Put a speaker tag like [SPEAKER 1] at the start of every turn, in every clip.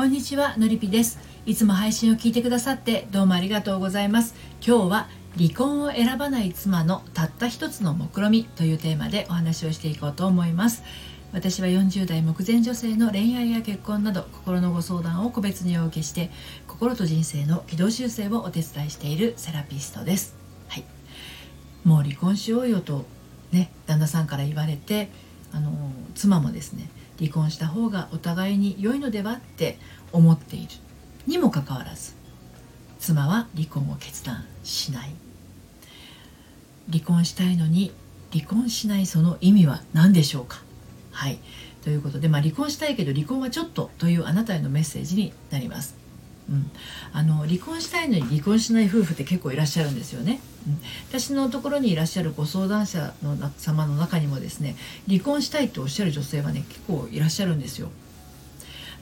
[SPEAKER 1] こんにちはのりぴです。いつも配信を聞いてくださってどうもありがとうございます。今日は離婚を選ばない妻のたった一つの目論みというテーマでお話をしていこうと思います。私は40代目前女性の恋愛や結婚など心のご相談を個別にお受けして心と人生の軌道修正をお手伝いしているセラピストです。はい。もう離婚しようよとね旦那さんから言われてあの妻もですね離婚した方がお互いに良いのではって思っているにもかかわらず。妻は離婚を決断しない。離婚したいのに離婚しないその意味は何でしょうか？はい。ということで、まあ、離婚したいけど離婚はちょっとというあなたへのメッセージになります。うん、あの離婚したいのに離婚しない夫婦って結構いらっしゃるんですよね、うん、私のところにいらっしゃるご相談者の様の中にもですね離婚したいとおっしゃる女性はね結構いらっしゃるんですよ。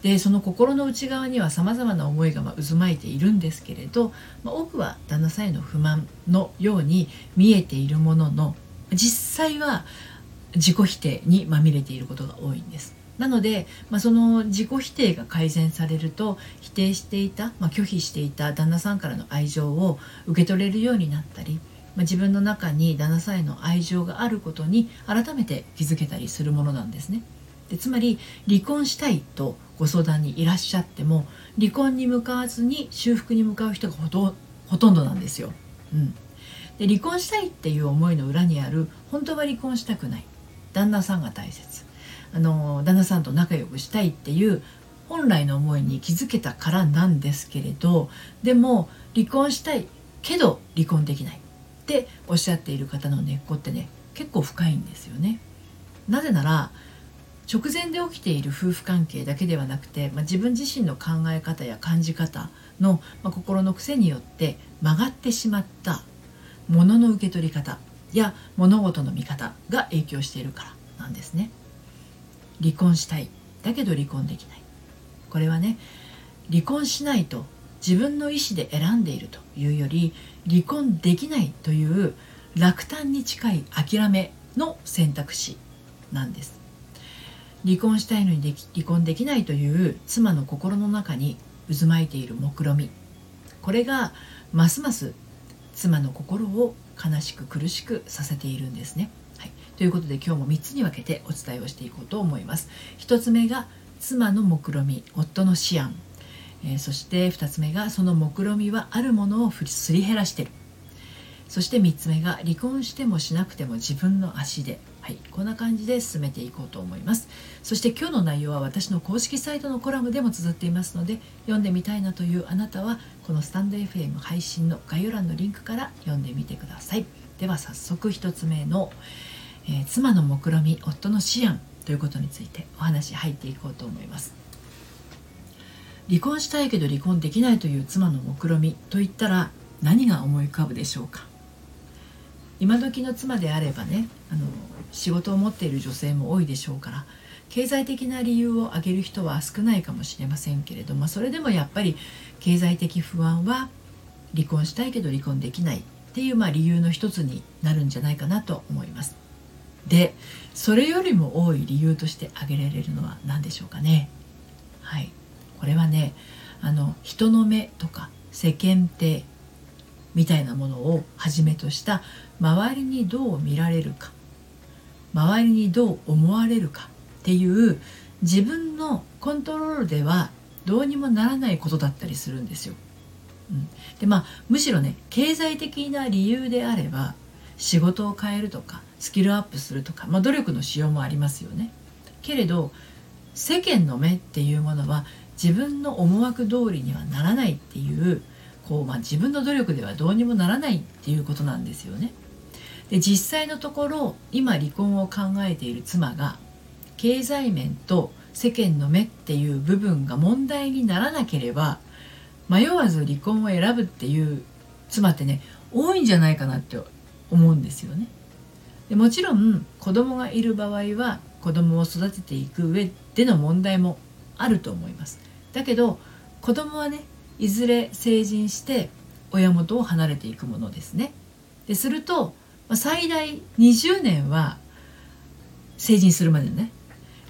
[SPEAKER 1] でその心の内側にはさまざまな思いがま渦巻いているんですけれど、まあ、多くは旦那さんへの不満のように見えているものの実際は自己否定にまみれていることが多いんです。なので、まあ、その自己否定が改善されると否定していた、まあ、拒否していた旦那さんからの愛情を受け取れるようになったり、まあ、自分の中に旦那さんへの愛情があることに改めて気づけたりするものなんですね。でつまり離婚したいとご相談にいらっしゃっても離婚に向かわずに修復に向かう人がほとほとんどなんですよ。うん、で離婚したいっていう思いの裏にある本当は離婚したくない旦那さんが大切あの旦那さんと仲良くしたいっていう本来の思いに気づけたからなんですけれどでも離婚したいけど離婚できないっておっしゃっている方の根っこってね結構深いんですよね。なぜなら直前で起きている夫婦関係だけではなくて、まあ、自分自身の考え方や感じ方の、まあ、心の癖によって曲がってしまったものの受け取り方や物事の見方が影響しているからなんですね。離婚したい。だけど離婚できない。これはね離婚しないと自分の意思で選んでいるというより離婚できないという落胆に近い諦めの選択肢なんです。離婚したいのにでき離婚できないという妻の心の中に渦巻いている目論み。これがますます妻の心を悲しく苦しくさせているんですね。ということで今日も3つに分けてお伝えをしていこうと思います。1つ目が妻の目論み夫の思案、えー、そして2つ目がその目論みはあるものをすり減らしてる。そして3つ目が離婚してもしなくても自分の足ではい、こんな感じで進めていこうと思います。そして今日の内容は私の公式サイトのコラムでも綴っていますので読んでみたいなというあなたはこのスタンド FM 配信の概要欄のリンクから読んでみてください。では早速1つ目の、えー、妻の目論み夫の思案ということについてお話入っていこうと思います離婚したいけど離婚できないという妻の目論みといったら何が思い浮かぶでしょうか今時の妻であればねあの仕事を持っている女性も多いでしょうから経済的な理由を挙げる人は少ないかもしれませんけれどもそれでもやっぱり経済的不安は離婚したいけど離婚できないっていうまあ理由の一つになるんじゃないかなと思います。でそれよりも多い理由として挙げられるのは何でしょうかね？はい。これはねあの人の目とか世間体みたいなものをはじめとした周りにどう見られるか周りにどう思われるかっていう自分のコントロールではどうにもならないことだったりするんですよ。うん、でまあむしろね経済的な理由であれば仕事を変えるとかスキルアップするとか、まあ、努力のしようもありますよね。けれど世間の目っていうものは自分の思惑通りにはならないっていうこう、まあ、自分の努力ではどうにもならないっていうことなんですよね。で実際のところ今離婚を考えている妻が経済面と世間の目っていう部分が問題にならなければ迷わず離婚を選ぶっていう妻ってね多いんじゃないかなって思うんですよね。でもちろん子供がいる場合は子供を育てていく上での問題もあると思いますだけど子供はねいずれ成人して親元を離れていくものですねですると最大20年は成人するまでね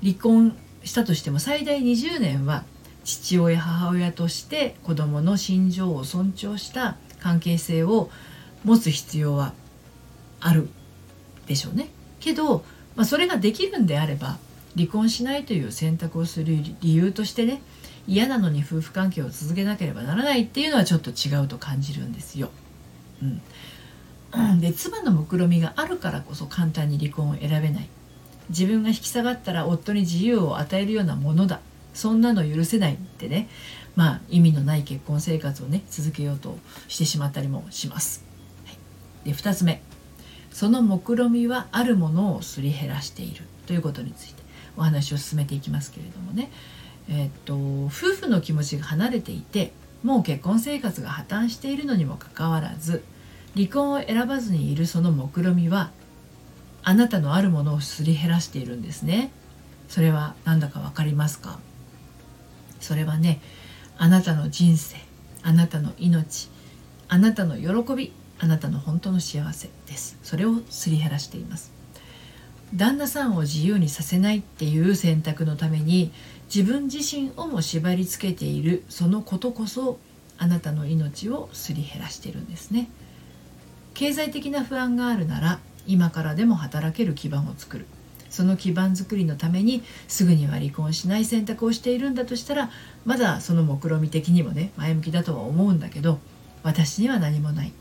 [SPEAKER 1] 離婚したとしても最大20年は父親母親として子供の心情を尊重した関係性を持つ必要はあるでしょうね。けど、まあ、それができるんであれば離婚しないという選択をする理由としてね嫌なのに夫婦関係を続けなければならないっていうのはちょっと違うと感じるんですよ。うん、で妻の目論見みがあるからこそ簡単に離婚を選べない自分が引き下がったら夫に自由を与えるようなものだそんなの許せないってねまあ意味のない結婚生活をね続けようとしてしまったりもします。はい、で2つ目その目論見はあるものをすり減らしているということについてお話を進めていきますけれどもね、えー、っと夫婦の気持ちが離れていてもう結婚生活が破綻しているのにもかかわらず離婚を選ばずにいるその目論見みはあなたのあるものをすり減らしているんですね。それは何だか分かりますか？それはねあなたの人生あなたの命あなたの喜びあなたの本当の幸せです。それをすり減らしています。旦那さんを自由にさせないっていう選択のために自分自身をも縛りつけているそのことこそあなたの命をすり減らしているんですね。経済的な不安があるなら今からでも働ける基盤を作る。その基盤づくりのためにすぐには離婚しない選択をしているんだとしたらまだその目論見的にもね前向きだとは思うんだけど私には何もない。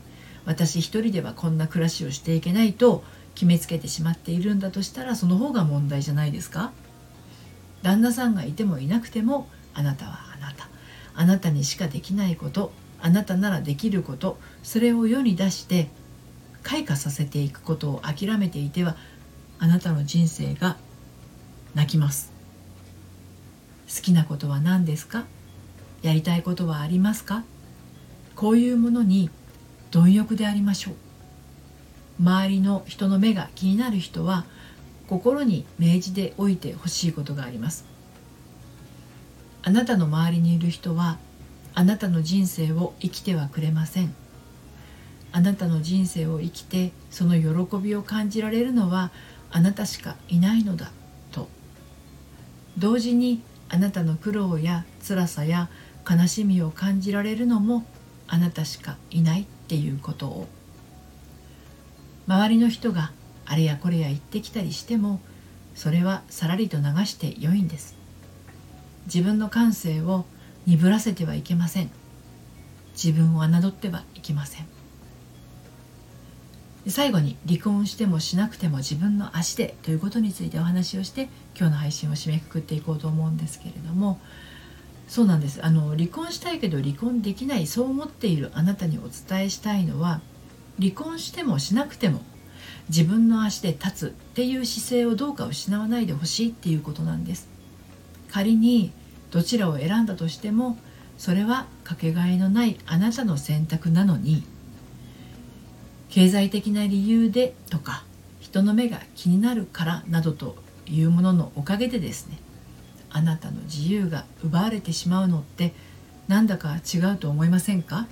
[SPEAKER 1] 私一人ではこんな暮らしをしていけないと決めつけてしまっているんだとしたらその方が問題じゃないですか。旦那さんがいてもいなくてもあなたはあなた。あなたにしかできないことあなたならできることそれを世に出して開花させていくことを諦めていてはあなたの人生が泣きます。好きなことは何ですか？やりたいことはありますか？こういうものに貪欲でありましょう。周りの人の目が気になる人は心に明示でおいてほしいことがあります。あなたの周りにいる人はあなたの人生を生きてはくれません。あなたの人生を生きてその喜びを感じられるのはあなたしかいないのだと。同時にあなたの苦労や辛さや悲しみを感じられるのもあなたしかいない。っていうことを。周りの人があれやこれや言ってきたりしてもそれはさらりと流してよいんです。自分の感性を鈍らせてはいけません。自分を侮ってはいけません。最後に離婚してもしなくても自分の足でということについてお話をして今日の配信を締めくくっていこうと思うんですけれどもそうなんです。あの離婚したいけど離婚できないそう思っているあなたにお伝えしたいのは離婚してもしなくても自分の足で立つっていう姿勢をどうか失わないでほしいっていうことなんです。仮にどちらを選んだとしてもそれはかけがえのないあなたの選択なのに経済的な理由でとか人の目が気になるからなどというもののおかげでですねあなたの自由が奪われてしまうのってなんだか違うと思いませんか？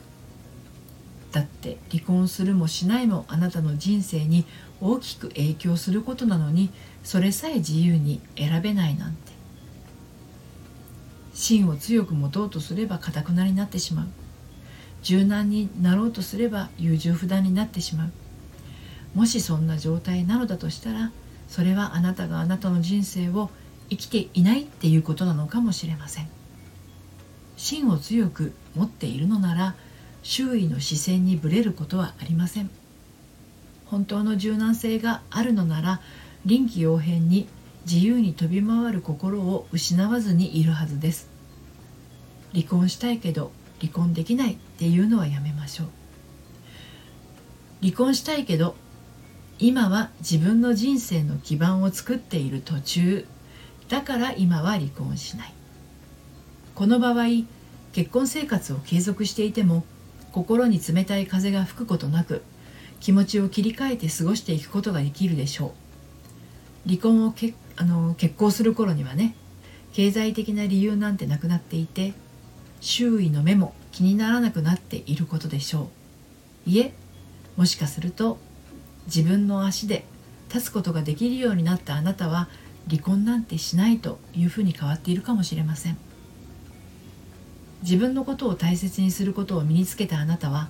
[SPEAKER 1] だって離婚するもしないもあなたの人生に大きく影響することなのにそれさえ自由に選べないなんて。芯を強く持とうとすれば固くなになってしまう。柔軟になろうとすれば優柔不断になってしまう。もしそんな状態なのだとしたらそれはあなたがあなたの人生を生きていないっていうことなのかもしれません。芯を強く持っているのなら周囲の視線にぶれることはありません。本当の柔軟性があるのなら臨機応変に自由に飛び回る心を失わずにいるはずです。離婚したいけど離婚できないっていうのはやめましょう。離婚したいけど今は自分の人生の基盤を作っている途中。だから今は離婚しない。この場合結婚生活を継続していても心に冷たい風が吹くことなく気持ちを切り替えて過ごしていくことができるでしょう。離婚をけあの結婚する頃にはね経済的な理由なんてなくなっていて周囲の目も気にならなくなっていることでしょう。いえもしかすると自分の足で立つことができるようになったあなたは離婚なんてしないというふうに変わっているかもしれません。自分のことを大切にすることを身につけたあなたは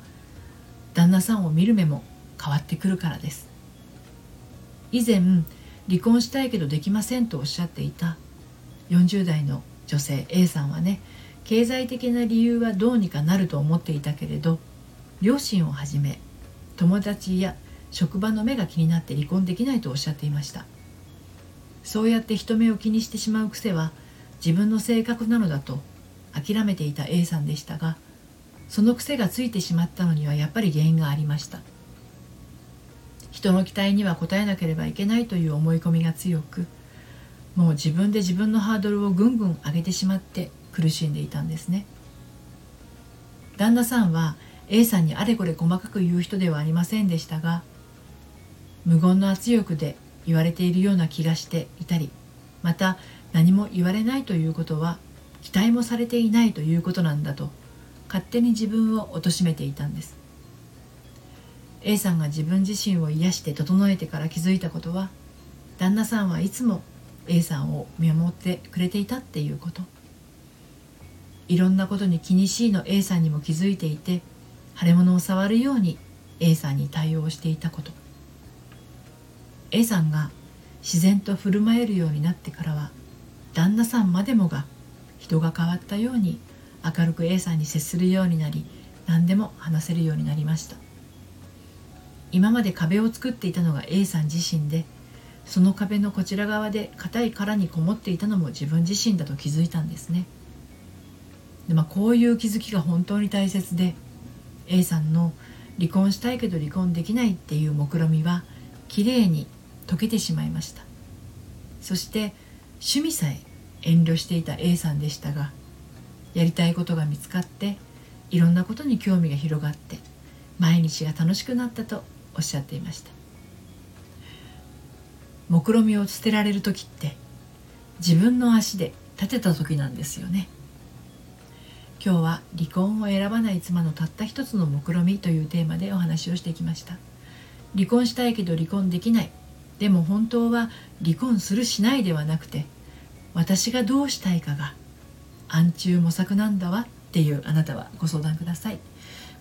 [SPEAKER 1] 旦那さんを見る目も変わってくるからです。以前離婚したいけどできませんとおっしゃっていた40代の女性 A さんはね経済的な理由はどうにかなると思っていたけれど両親をはじめ友達や職場の目が気になって離婚できないとおっしゃっていました。そうやって人目を気にしてしまう癖は自分の性格なのだと諦めていた A さんでしたがその癖がついてしまったのにはやっぱり原因がありました。人の期待には応えなければいけないという思い込みが強くもう自分で自分のハードルをぐんぐん上げてしまって苦しんでいたんですね。旦那さんは A さんにあれこれ細かく言う人ではありませんでしたが無言の圧力で言われているような気がしていたりまた何も言われないということは期待もされていないということなんだと勝手に自分を貶めていたんです。A さんが自分自身を癒して整えてから気づいたことは旦那さんはいつも A さんを見守ってくれていたっていうこと。いろんなことに気にしいの A さんにも気づいていて腫れ物を触るように A さんに対応していたこと。A さんが自然と振る舞えるようになってからは旦那さんまでもが人が変わったように明るく A さんに接するようになり何でも話せるようになりました。今まで壁を作っていたのが A さん自身でその壁のこちら側で硬い殻にこもっていたのも自分自身だと気づいたんですね。で、まあ、こういう気づきが本当に大切で A さんの離婚したいけど離婚できないっていう目論見みはきれいに解けてしまいました。そして趣味さえ遠慮していた A さんでしたがやりたいことが見つかっていろんなことに興味が広がって毎日が楽しくなったとおっしゃっていました。目論見を捨てられる時って自分の足で立てた時なんですよね。今日は離婚を選ばない妻のたった一つの目論見というテーマでお話をしてきました。離婚したいけど離婚できない。でも本当は離婚するしないではなくて私がどうしたいかが暗中模索なんだわっていうあなたはご相談ください。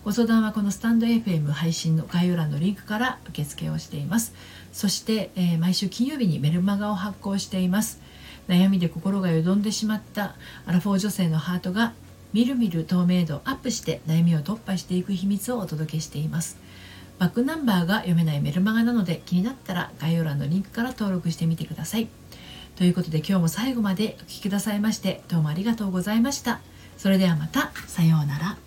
[SPEAKER 1] ご相談はこのスタンド FM 配信の概要欄のリンクから受付をしています。そして、えー、毎週金曜日にメルマガを発行しています。悩みで心がよどんでしまったアラフォー女性のハートがみるみる透明度アップして悩みを突破していく秘密をお届けしています。バックナンバーが読めないメルマガなので気になったら概要欄のリンクから登録してみてください。ということで今日も最後までお聴きくださいましてどうもありがとうございました。それではまたさようなら。